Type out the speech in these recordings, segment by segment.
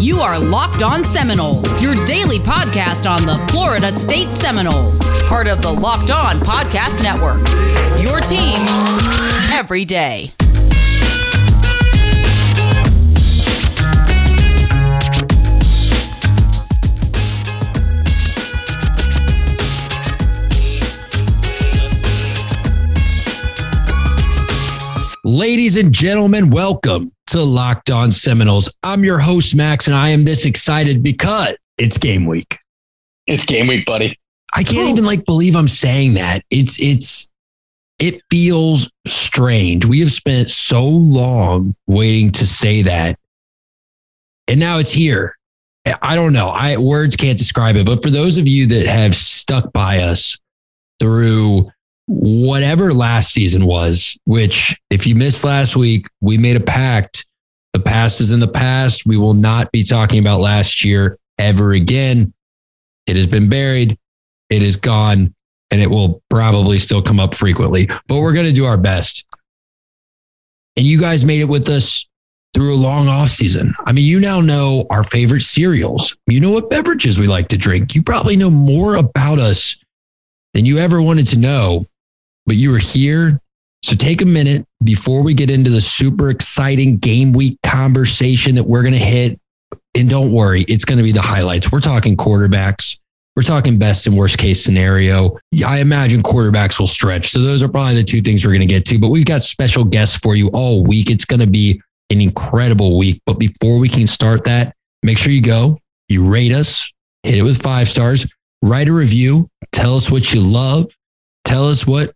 You are Locked On Seminoles, your daily podcast on the Florida State Seminoles, part of the Locked On Podcast Network. Your team every day. Ladies and gentlemen, welcome to Locked On Seminoles. I'm your host, Max, and I am this excited because it's game week. It's game week, buddy. I can't even like believe I'm saying that. It's it's it feels strange. We have spent so long waiting to say that. And now it's here. I don't know. I words can't describe it, but for those of you that have stuck by us through whatever last season was, which if you missed last week, we made a pact. The past is in the past. We will not be talking about last year ever again. It has been buried. It is gone and it will probably still come up frequently, but we're going to do our best. And you guys made it with us through a long off season. I mean, you now know our favorite cereals. You know what beverages we like to drink. You probably know more about us than you ever wanted to know but you are here. So take a minute before we get into the super exciting game week conversation that we're going to hit. And don't worry, it's going to be the highlights. We're talking quarterbacks. We're talking best and worst case scenario. I imagine quarterbacks will stretch. So those are probably the two things we're going to get to. But we've got special guests for you all week. It's going to be an incredible week. But before we can start that, make sure you go, you rate us, hit it with five stars, write a review, tell us what you love, tell us what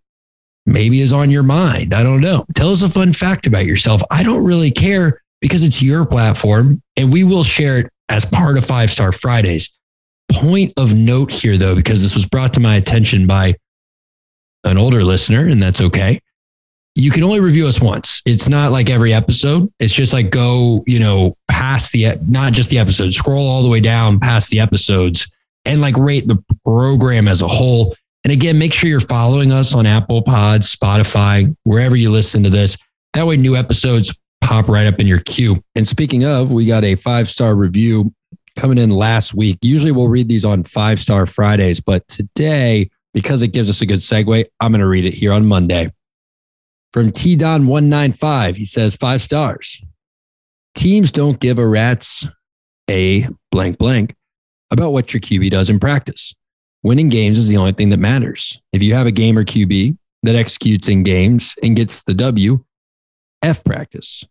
maybe is on your mind. I don't know. Tell us a fun fact about yourself. I don't really care because it's your platform and we will share it as part of Five Star Fridays. Point of note here, though, because this was brought to my attention by an older listener, and that's okay. You can only review us once. It's not like every episode. It's just like go, you know, past the, not just the episode, scroll all the way down past the episodes and like rate the program as a whole. And again, make sure you're following us on Apple Pods, Spotify, wherever you listen to this. That way, new episodes pop right up in your queue. And speaking of, we got a five star review coming in last week. Usually we'll read these on five star Fridays, but today, because it gives us a good segue, I'm going to read it here on Monday. From T Don 195, he says five stars. Teams don't give a rat's a blank blank about what your QB does in practice. Winning games is the only thing that matters. If you have a gamer QB that executes in games and gets the W, F practice.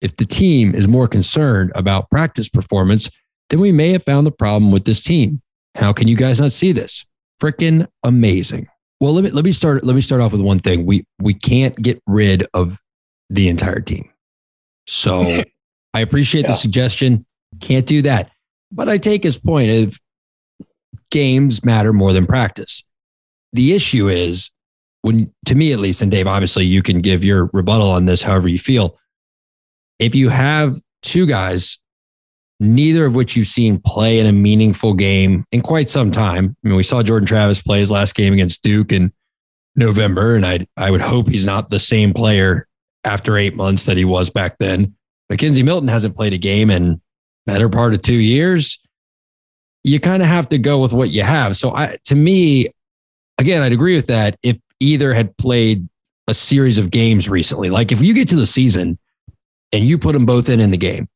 If the team is more concerned about practice performance, then we may have found the problem with this team. How can you guys not see this? Freaking amazing. Well, let me let me start let me start off with one thing. We we can't get rid of the entire team. So I appreciate yeah. the suggestion. Can't do that. But I take his point of games matter more than practice. The issue is when, to me at least, and Dave, obviously you can give your rebuttal on this however you feel. If you have two guys, neither of which you've seen play in a meaningful game in quite some time. I mean, we saw Jordan Travis play his last game against Duke in November, and I I would hope he's not the same player after eight months that he was back then. McKenzie Milton hasn't played a game in better part of two years you kind of have to go with what you have. So I, to me, again, I'd agree with that. If either had played a series of games recently, like if you get to the season and you put them both in in the game,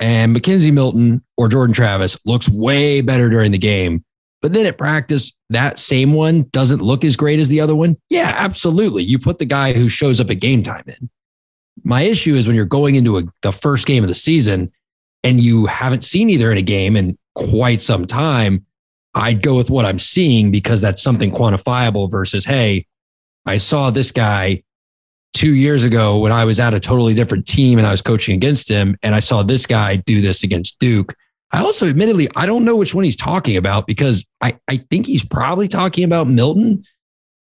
and McKenzie Milton or Jordan Travis looks way better during the game, but then at practice, that same one doesn't look as great as the other one. Yeah, absolutely. You put the guy who shows up at game time in. My issue is when you're going into a, the first game of the season and you haven't seen either in a game and quite some time, I'd go with what I'm seeing because that's something quantifiable versus, hey, I saw this guy two years ago when I was at a totally different team and I was coaching against him, and I saw this guy do this against Duke. I also, admittedly, I don't know which one he's talking about because I, I think he's probably talking about Milton,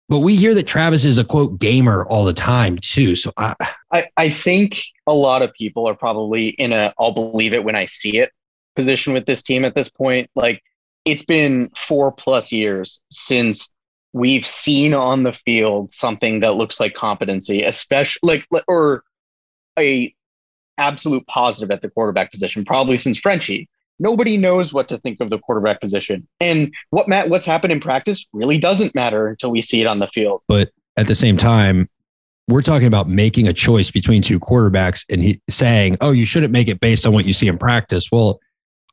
but we hear that Travis is a quote gamer all the time too. So I, I, I think a lot of people are probably in a I'll believe it when I see it position with this team at this point. Like it's been four plus years since we've seen on the field something that looks like competency, especially like or a absolute positive at the quarterback position, probably since Frenchie. Nobody knows what to think of the quarterback position. And what Matt, what's happened in practice really doesn't matter until we see it on the field. But at the same time, we're talking about making a choice between two quarterbacks and he saying, oh, you shouldn't make it based on what you see in practice. Well,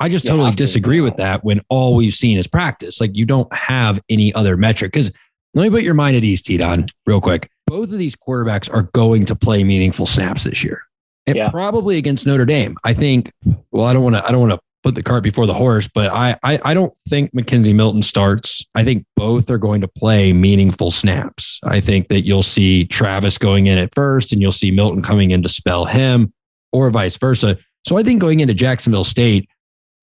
I just You totally disagree with that when all we've seen is practice. Like you don't have any other metric. Because let me put your mind at ease, T Don, real quick. Both of these quarterbacks are going to play meaningful snaps this year. And Yeah. probably against Notre Dame. I think, well, I don't want to, I don't want to put the cart before the horse, but I, I I don't think McKenzie Milton starts. I think both are going to play meaningful snaps. I think that you'll see Travis going in at first and you'll see Milton coming in to spell him or vice versa. So I think going into Jacksonville State,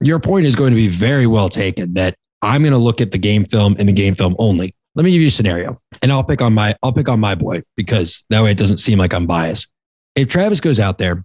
your point is going to be very well taken that I'm going to look at the game film and the game film only. Let me give you a scenario and I'll pick on my I'll pick on my boy because that way it doesn't seem like I'm biased. If Travis goes out there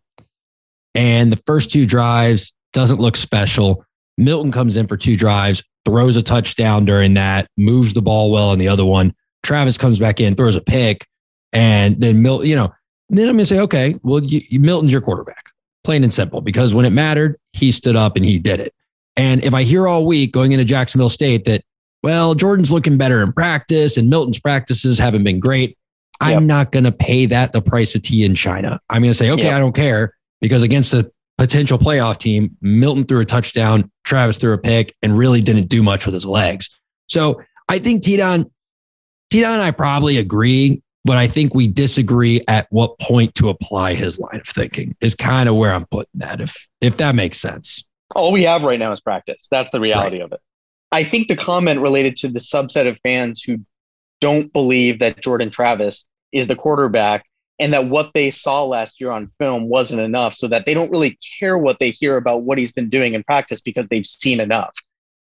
and the first two drives doesn't look special, Milton comes in for two drives, throws a touchdown during that, moves the ball well on the other one. Travis comes back in, throws a pick, and then Milton, you know, then I'm going to say, okay, well, you, Milton's your quarterback, plain and simple, because when it mattered, he stood up and he did it. And if I hear all week going into Jacksonville State that, well, Jordan's looking better in practice and Milton's practices haven't been great, I'm not going to pay that the price of tea in China. I'm going to say, okay, Yep. I don't care because against the potential playoff team, Milton threw a touchdown, Travis threw a pick, and really didn't do much with his legs. So I think T-Don, T-Don and I probably agree, but I think we disagree at what point to apply his line of thinking is kind of where I'm putting that, if if that makes sense. all we have right now is practice. That's the reality of it. I think the comment related to the subset of fans who don't believe that Jordan Travis is the quarterback and that what they saw last year on film wasn't enough, so that they don't really care what they hear about what he's been doing in practice because they've seen enough.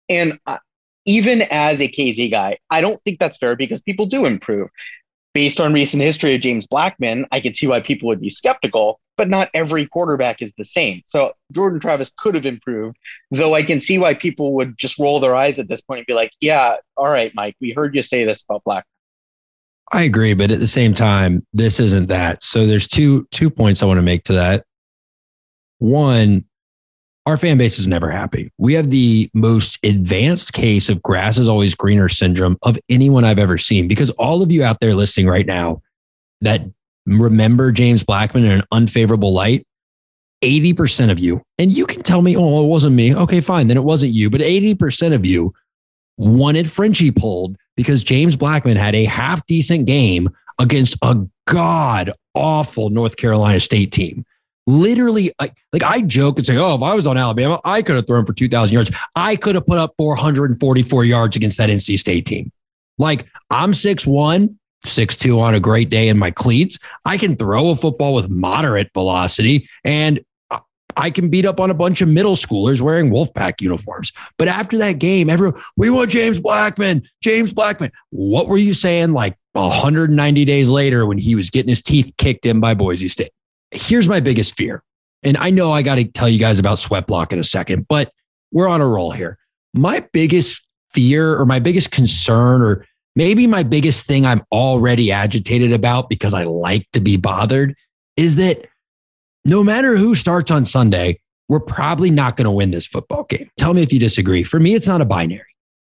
And uh, even as a KZ guy, I don't think that's fair because people do improve. Based on recent history of James Blackman, I can see why people would be skeptical, but not every quarterback is the same. So Jordan Travis could have improved, though I can see why people would just roll their eyes at this point and be like, yeah, all right, Mike, we heard you say this about Black. I agree, but at the same time, this isn't that. So there's two two points I want to make to that. One, our fan base is never happy. We have the most advanced case of grass is always greener syndrome of anyone I've ever seen because all of you out there listening right now that remember James Blackman in an unfavorable light, 80% of you, and you can tell me, oh, it wasn't me. Okay, fine. Then it wasn't you. But 80% of you wanted Frenchie pulled because James Blackman had a half decent game against a god awful North Carolina State team. Literally, like, like I joke and say, oh, if I was on Alabama, I could have thrown for 2,000 yards. I could have put up 444 yards against that NC State team. Like I'm 6'1, 6'2 on a great day in my cleats. I can throw a football with moderate velocity and I- can beat up on a bunch of middle schoolers wearing Wolfpack uniforms. But after that game, everyone, we want James Blackman, James Blackman. What were you saying like 190 days later when he was getting his teeth kicked in by Boise State? Here's my biggest fear. And I know I got to tell you guys about sweat block in a second, but we're on a roll here. My biggest fear or my biggest concern or maybe my biggest thing I'm already agitated about because I like to be bothered is that no matter who starts on Sunday, we're probably not going to win this football game. Tell me if you disagree. For me, it's not a binary.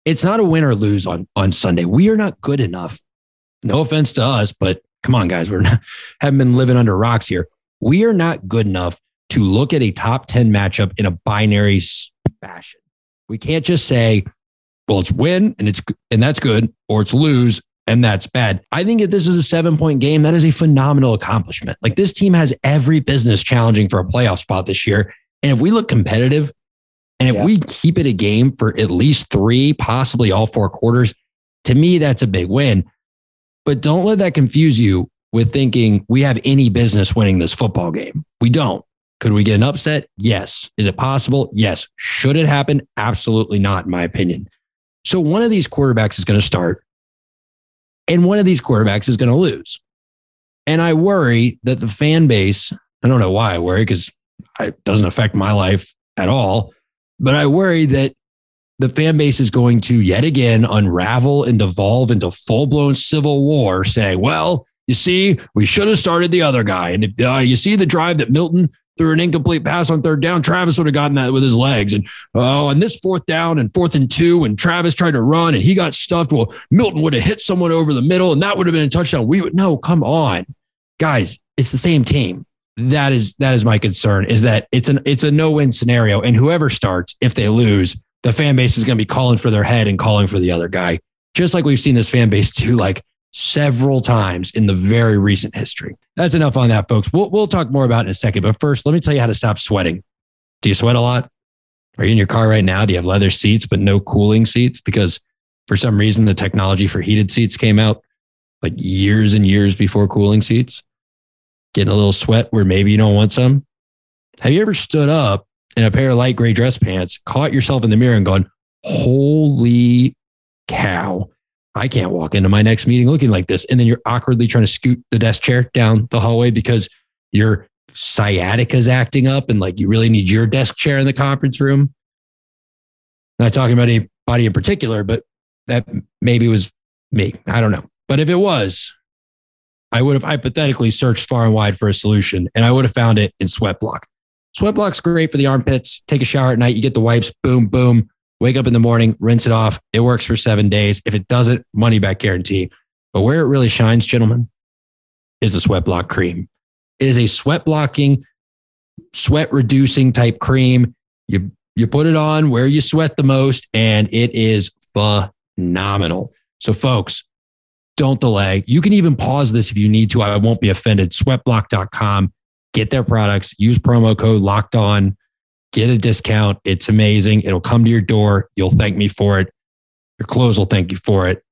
It's not a win or lose on, on Sunday. We are not good enough. No offense to us, but come on, guys. We're not haven't been living under rocks here. We are not good enough to look at a top 10 matchup in a binary fashion. We can't just say, well, it's win and it's and that's good, or it's lose and that's bad. I think if this is a seven point game, that is a phenomenal accomplishment. Like this team has every business challenging for a playoff spot this year. And if we look competitive and if Yeah. we keep it a game for at least three, possibly all four quarters, to me, that's a big win. But don't let that confuse you with thinking we have any business winning this football game. We don't. Could we get an upset? Yes. Is it possible? Yes. Should it happen? Absolutely not, in my opinion. So one of these quarterbacks is going to start, and one of these quarterbacks is going to lose. And I worry that the fan base, I don't know why I worry because it doesn't affect my life at all, but I worry that the fan base is going to yet again unravel and devolve into full blown civil war, saying, well, you see, we should have started the other guy. And if, uh, you see the drive that Milton threw an incomplete pass on third down. Travis would have gotten that with his legs. And oh, and this fourth down and fourth and two, and Travis tried to run and he got stuffed. Well, Milton would have hit someone over the middle and that would have been a touchdown. We would no, come on. Guys, it's the same team. That is that is my concern is that it's an it's a no-win scenario. And whoever starts, if they lose, the fan base is going to be calling for their head and calling for the other guy. Just like we've seen this fan base do like several times in the very recent history. That's enough on that, folks. We'll, we'll talk more about it in a second. But first, let me tell you how to stop sweating. Do you sweat a lot? Are you in your car right now? Do you have leather seats but no cooling seats? Because for some reason, the technology for heated seats came out like years and years before cooling seats. Getting a little sweat where maybe you don't want some. Have you ever stood up in a pair of light gray dress pants, caught yourself in the mirror and gone, holy cow, I can't walk into my next meeting looking like this. And then you're awkwardly trying to scoot the desk chair down the hallway because your sciatica is acting up and like you really need your desk chair in the conference room. Not talking about anybody in particular, but that maybe was me. I don't know. But if it was, I would have hypothetically searched far and wide for a solution and I would have found it in Sweat Block. Sweat Block's great for the armpits. Take a shower at night, you get the wipes, boom, boom. Wake up in the morning, rinse it off. It works for seven days. If it doesn't, money back guarantee. But where it really shines, gentlemen, is the Sweat Block cream. It is a sweat blocking, sweat reducing type cream. You you put it on where you sweat the most, and it is phenomenal. So, folks, don't delay. You can even pause this if you need to. I won't be offended. Sweatblock.com get their products, use promo code locked on, get a discount. It's amazing. It'll come to your door. You'll thank me for it. Your clothes will thank you for it.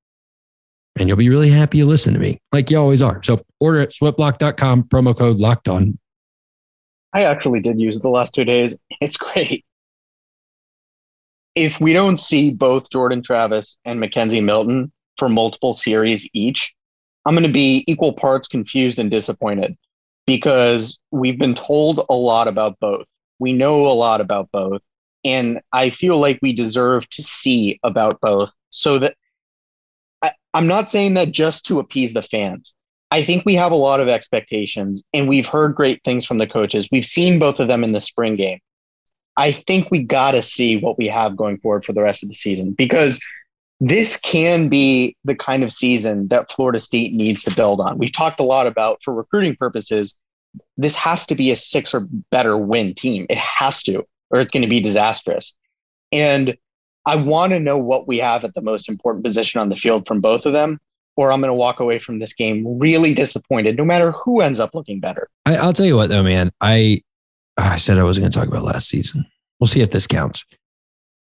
And you'll be really happy you listen to me like you always are. So order at sweatblock.com, promo code locked on. I actually did use it the last two days. It's great. If we don't see both Jordan Travis and McKenzie Milton for multiple series each, I'm going to be equal parts confused and disappointed because we've been told a lot about both. We know a lot about both. And I feel like we deserve to see about both so that I, I'm not saying that just to appease the fans. I think we have a lot of expectations and we've heard great things from the coaches. We've seen both of them in the spring game. I think we got to see what we have going forward for the rest of the season because this can be the kind of season that Florida State needs to build on. We've talked a lot about for recruiting purposes. This has to be a six or better win team. It has to, or it's going to be disastrous. And I want to know what we have at the most important position on the field from both of them, or I'm going to walk away from this game really disappointed, no matter who ends up looking better. I, will tell you what, though, man. I I said I wasn't going to talk about last season. We'll see if this counts.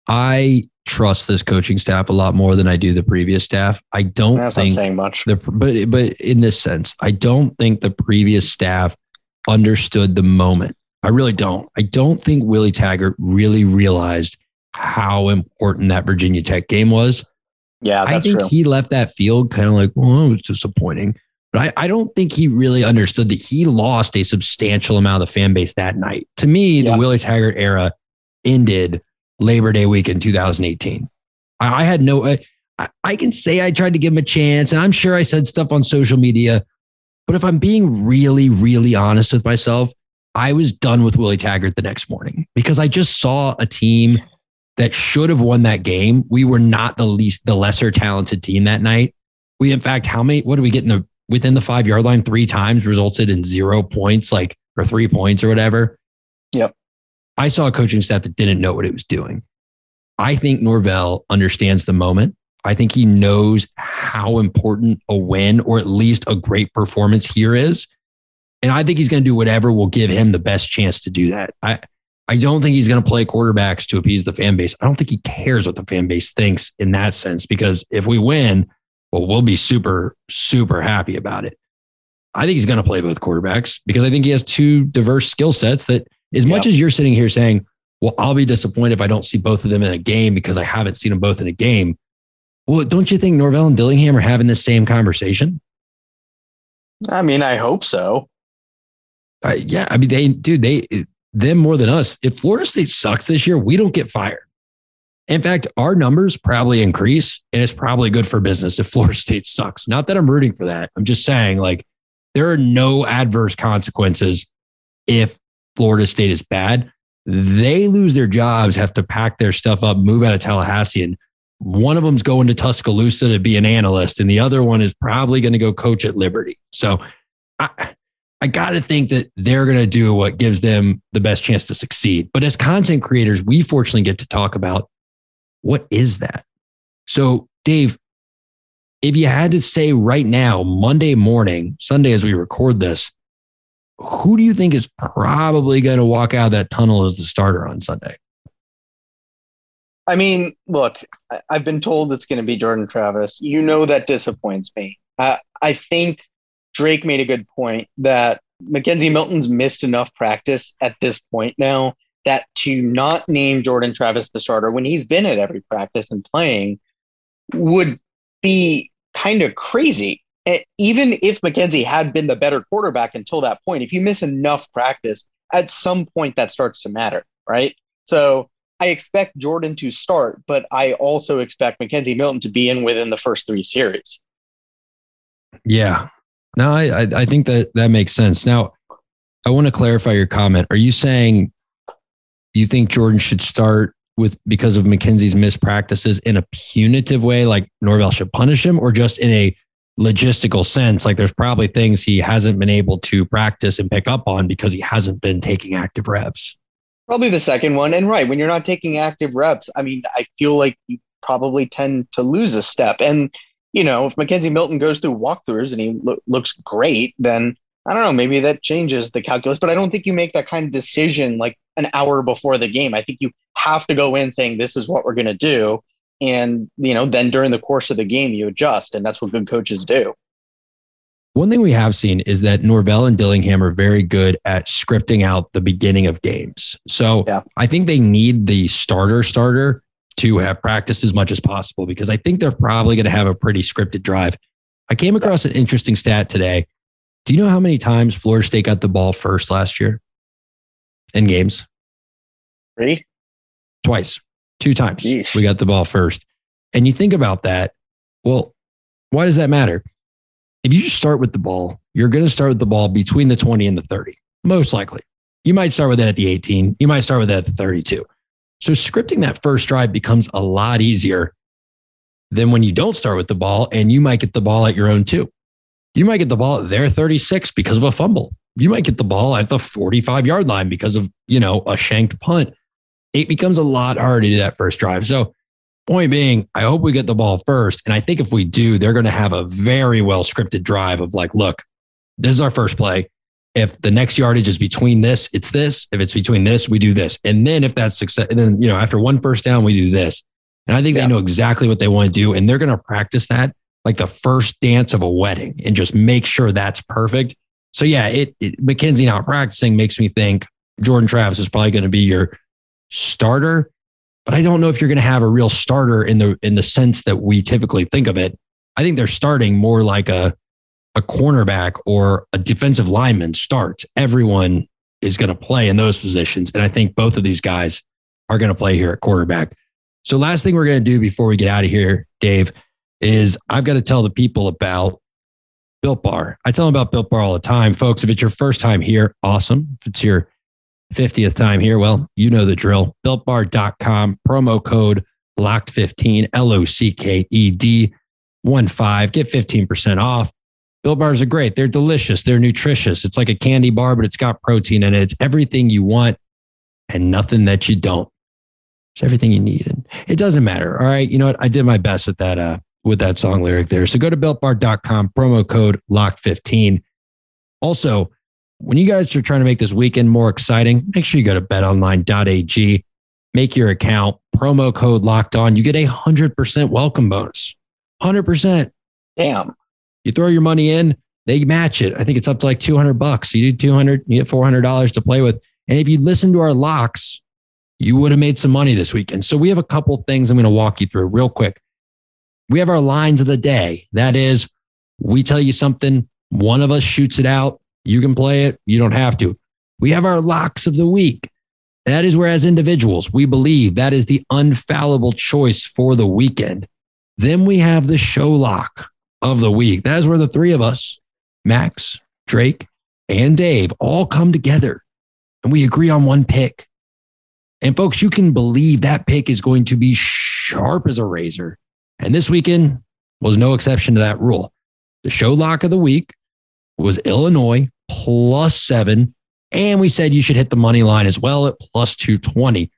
I trust this coaching staff a lot more than I do the previous staff. I don't That's think not saying much. The, but but in this sense, I don't think the previous staff understood the moment. I really don't. I don't think Willie Taggart really realized how important that Virginia Tech game was. Yeah, I think true. he left that field kind of like, well, it was disappointing. But I, I, don't think he really understood that he lost a substantial amount of the fan base that night. To me, yeah. the Willie Taggart era ended Labor Day week in 2018. I, I had no, I, I can say I tried to give him a chance, and I'm sure I said stuff on social media. But if I'm being really, really honest with myself, I was done with Willie Taggart the next morning because I just saw a team that should have won that game. We were not the least, the lesser talented team that night. We, in fact, how many, what did we get in the, within the five yard line three times resulted in zero points, like, or three points or whatever. Yep. I saw a coaching staff that didn't know what it was doing. I think Norvell understands the moment. I think he knows how important a win or at least a great performance here is. And I think he's going to do whatever will give him the best chance to do that. I, I don't think he's going to play quarterbacks to appease the fan base. I don't think he cares what the fan base thinks in that sense, because if we win, well, we'll be super, super happy about it. I think he's going to play both quarterbacks because I think he has two diverse skill sets that as yep. much as you're sitting here saying, well, I'll be disappointed if I don't see both of them in a game because I haven't seen them both in a game. Well, don't you think Norvell and Dillingham are having the same conversation? I mean, I hope so. Uh, yeah, I mean, they, dude, they, them more than us. If Florida State sucks this year, we don't get fired. In fact, our numbers probably increase, and it's probably good for business if Florida State sucks. Not that I'm rooting for that. I'm just saying, like, there are no adverse consequences if Florida State is bad. They lose their jobs, have to pack their stuff up, move out of Tallahassee, and one of them's going to Tuscaloosa to be an analyst, and the other one is probably going to go coach at Liberty. So I, I got to think that they're going to do what gives them the best chance to succeed. But as content creators, we fortunately get to talk about what is that? So, Dave, if you had to say right now, Monday morning, Sunday as we record this, who do you think is probably going to walk out of that tunnel as the starter on Sunday? I mean, look, I've been told it's going to be Jordan Travis. You know that disappoints me. Uh, I think Drake made a good point that McKenzie Milton's missed enough practice at this point now that to not name Jordan Travis the starter when he's been at every practice and playing would be kind of crazy. Even if McKenzie had been the better quarterback until that point, if you miss enough practice, at some point that starts to matter, right? So I expect Jordan to start, but I also expect McKenzie Milton to be in within the first three series. Yeah. No, I, I think that that makes sense. Now, I want to clarify your comment. Are you saying you think Jordan should start with because of McKenzie's missed practices in a punitive way, like Norvell should punish him, or just in a logistical sense? Like there's probably things he hasn't been able to practice and pick up on because he hasn't been taking active reps. Probably the second one. And right, when you're not taking active reps, I mean, I feel like you probably tend to lose a step. And, you know, if McKenzie Milton goes through walkthroughs and he lo- looks great, then I don't know, maybe that changes the calculus. But I don't think you make that kind of decision like an hour before the game. I think you have to go in saying, this is what we're going to do. And, you know, then during the course of the game, you adjust. And that's what good coaches do. One thing we have seen is that Norvell and Dillingham are very good at scripting out the beginning of games. So yeah. I think they need the starter starter to have practiced as much as possible because I think they're probably going to have a pretty scripted drive. I came across an interesting stat today. Do you know how many times Florida State got the ball first last year in games? Three? Twice. Two times. Jeez. We got the ball first. And you think about that. Well, why does that matter? If you start with the ball, you're going to start with the ball between the 20 and the 30, most likely. You might start with that at the 18. You might start with that at the 32. So scripting that first drive becomes a lot easier than when you don't start with the ball and you might get the ball at your own two. You might get the ball at their 36 because of a fumble. You might get the ball at the 45 yard line because of, you know, a shanked punt. It becomes a lot harder to do that first drive. So Point being, I hope we get the ball first. And I think if we do, they're going to have a very well scripted drive of like, look, this is our first play. If the next yardage is between this, it's this. If it's between this, we do this. And then if that's success, and then, you know, after one first down, we do this. And I think yeah. they know exactly what they want to do. And they're going to practice that like the first dance of a wedding and just make sure that's perfect. So yeah, it, it McKenzie not practicing makes me think Jordan Travis is probably going to be your starter but I don't know if you're going to have a real starter in the in the sense that we typically think of it. I think they're starting more like a a cornerback or a defensive lineman starts. Everyone is going to play in those positions, and I think both of these guys are going to play here at quarterback. So, last thing we're going to do before we get out of here, Dave, is I've got to tell the people about Built Bar. I tell them about Built Bar all the time, folks. If it's your first time here, awesome. If it's your 50th time here. Well, you know the drill. BuiltBar.com, promo code LOCKED15, L O C K E D 1 5. Get 15% off. Built Bars are great. They're delicious. They're nutritious. It's like a candy bar, but it's got protein in it. It's everything you want and nothing that you don't. It's everything you need. And it doesn't matter. All right. You know what? I did my best with that, uh, with that song lyric there. So go to builtbar.com, promo code LOCKED15. Also, when you guys are trying to make this weekend more exciting, make sure you go to betonline.ag, make your account, promo code locked on. You get a 100% welcome bonus. 100%. Damn. You throw your money in, they match it. I think it's up to like 200 bucks. You do 200, you get $400 to play with. And if you listen to our locks, you would have made some money this weekend. So we have a couple things I'm going to walk you through real quick. We have our lines of the day. That is, we tell you something, one of us shoots it out, you can play it. You don't have to. We have our locks of the week. That is where, as individuals, we believe that is the unfallible choice for the weekend. Then we have the show lock of the week. That is where the three of us, Max, Drake, and Dave, all come together and we agree on one pick. And folks, you can believe that pick is going to be sharp as a razor. And this weekend was no exception to that rule. The show lock of the week was Illinois plus seven. And we said you should hit the money line as well at plus 220.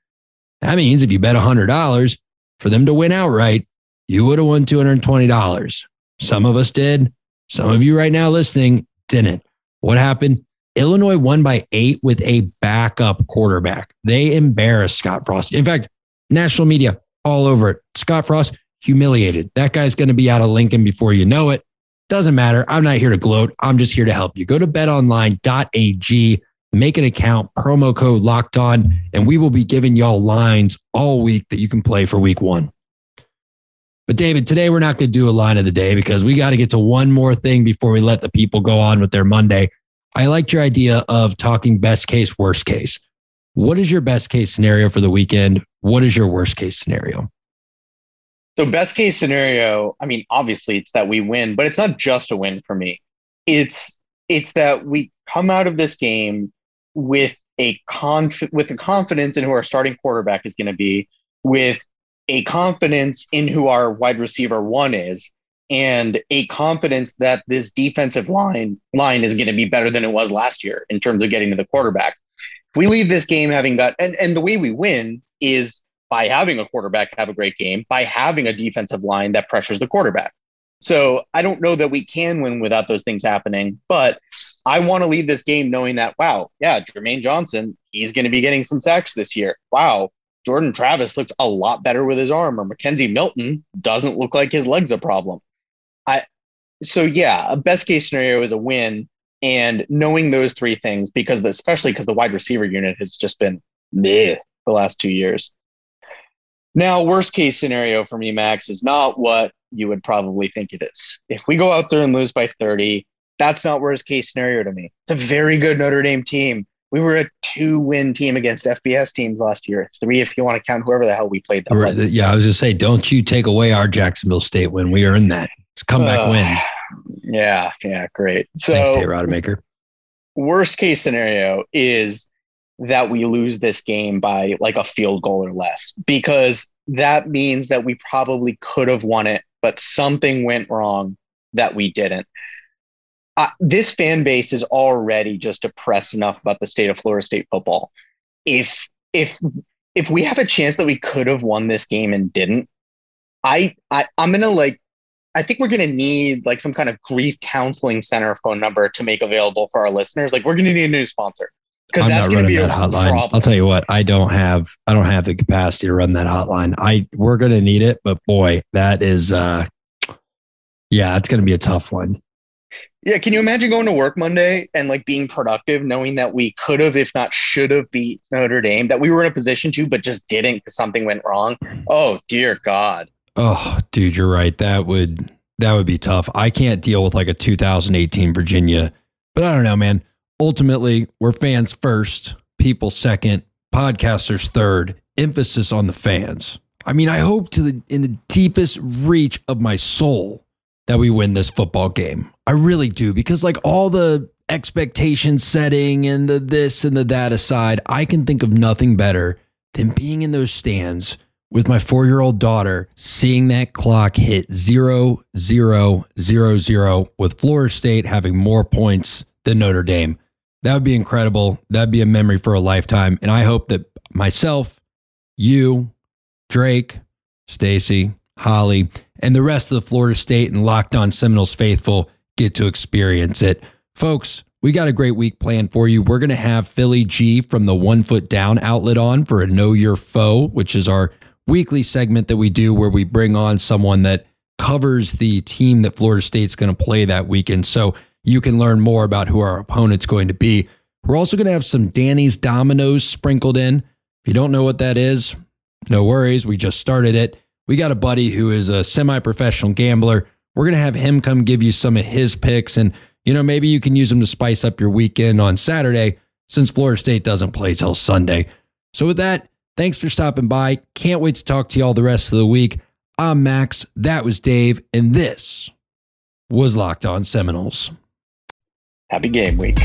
That means if you bet $100 for them to win outright, you would have won $220. Some of us did. Some of you right now listening didn't. What happened? Illinois won by eight with a backup quarterback. They embarrassed Scott Frost. In fact, national media all over it. Scott Frost humiliated. That guy's going to be out of Lincoln before you know it. Doesn't matter. I'm not here to gloat. I'm just here to help you. Go to betonline.ag, make an account, promo code locked on, and we will be giving y'all lines all week that you can play for week one. But David, today we're not going to do a line of the day because we got to get to one more thing before we let the people go on with their Monday. I liked your idea of talking best case, worst case. What is your best case scenario for the weekend? What is your worst case scenario? So, best case scenario, I mean, obviously it's that we win, but it's not just a win for me. It's it's that we come out of this game with a conf- with the confidence in who our starting quarterback is going to be, with a confidence in who our wide receiver one is, and a confidence that this defensive line line is going to be better than it was last year in terms of getting to the quarterback. We leave this game having got and, and the way we win is by having a quarterback have a great game, by having a defensive line that pressures the quarterback. So I don't know that we can win without those things happening, but I want to leave this game knowing that, wow, yeah, Jermaine Johnson, he's going to be getting some sacks this year. Wow, Jordan Travis looks a lot better with his arm, or McKenzie Milton doesn't look like his leg's a problem. I so yeah, a best case scenario is a win, and knowing those three things because the, especially because the wide receiver unit has just been meh the last two years. Now, worst case scenario for me, Max, is not what you would probably think it is. If we go out there and lose by 30, that's not worst case scenario to me. It's a very good Notre Dame team. We were a two win team against FBS teams last year. Three, if you want to count whoever the hell we played. That right. Yeah, I was just say, don't you take away our Jacksonville State win. We earned that. comeback uh, win. Yeah, yeah, great. So, Thanks, Tate Rodemaker. Worst case scenario is that we lose this game by like a field goal or less, because that means that we probably could have won it, but something went wrong that we didn't uh, this fan base is already just depressed enough about the state of Florida State football. If if if we have a chance that we could have won this game and didn't, I, I I'm gonna like I think we're gonna need like some kind of grief counseling center phone number to make available for our listeners. Like we're gonna need a new sponsor because that's going to be that a hotline. Problem. I'll tell you what, I don't have I don't have the capacity to run that hotline. I we're going to need it, but boy, that is uh yeah, it's going to be a tough one. Yeah, can you imagine going to work Monday and like being productive, knowing that we could have, if not should have, beat Notre Dame, that we were in a position to, but just didn't because something went wrong? Oh dear God. Oh, dude, you're right. That would that would be tough. I can't deal with like a 2018 Virginia, but I don't know, man. Ultimately, we're fans first, people second, podcasters third. Emphasis on the fans. I mean, I hope to the in the deepest reach of my soul that we win this football game. I really do because like all the expectation setting and the this and the that aside, I can think of nothing better than being in those stands with my four year old daughter, seeing that clock hit zero, zero, zero, zero, with Florida State having more points than Notre Dame. That would be incredible. That'd be a memory for a lifetime. And I hope that myself, you, Drake, Stacy, Holly, and the rest of the Florida State and Locked On Seminoles faithful get to experience it. Folks, we got a great week planned for you. We're going to have Philly G from the One Foot Down outlet on for a Know Your Foe, which is our weekly segment that we do where we bring on someone that covers the team that Florida State's going to play that weekend. So you can learn more about who our opponent's going to be. We're also going to have some Danny's Dominoes sprinkled in. If you don't know what that is, no worries. We just started it. We got a buddy who is a semi professional gambler. We're going to have him come give you some of his picks. And, you know, maybe you can use them to spice up your weekend on Saturday since Florida State doesn't play till Sunday. So, with that, thanks for stopping by. Can't wait to talk to you all the rest of the week. I'm Max. That was Dave. And this was Locked On Seminoles. Happy game week.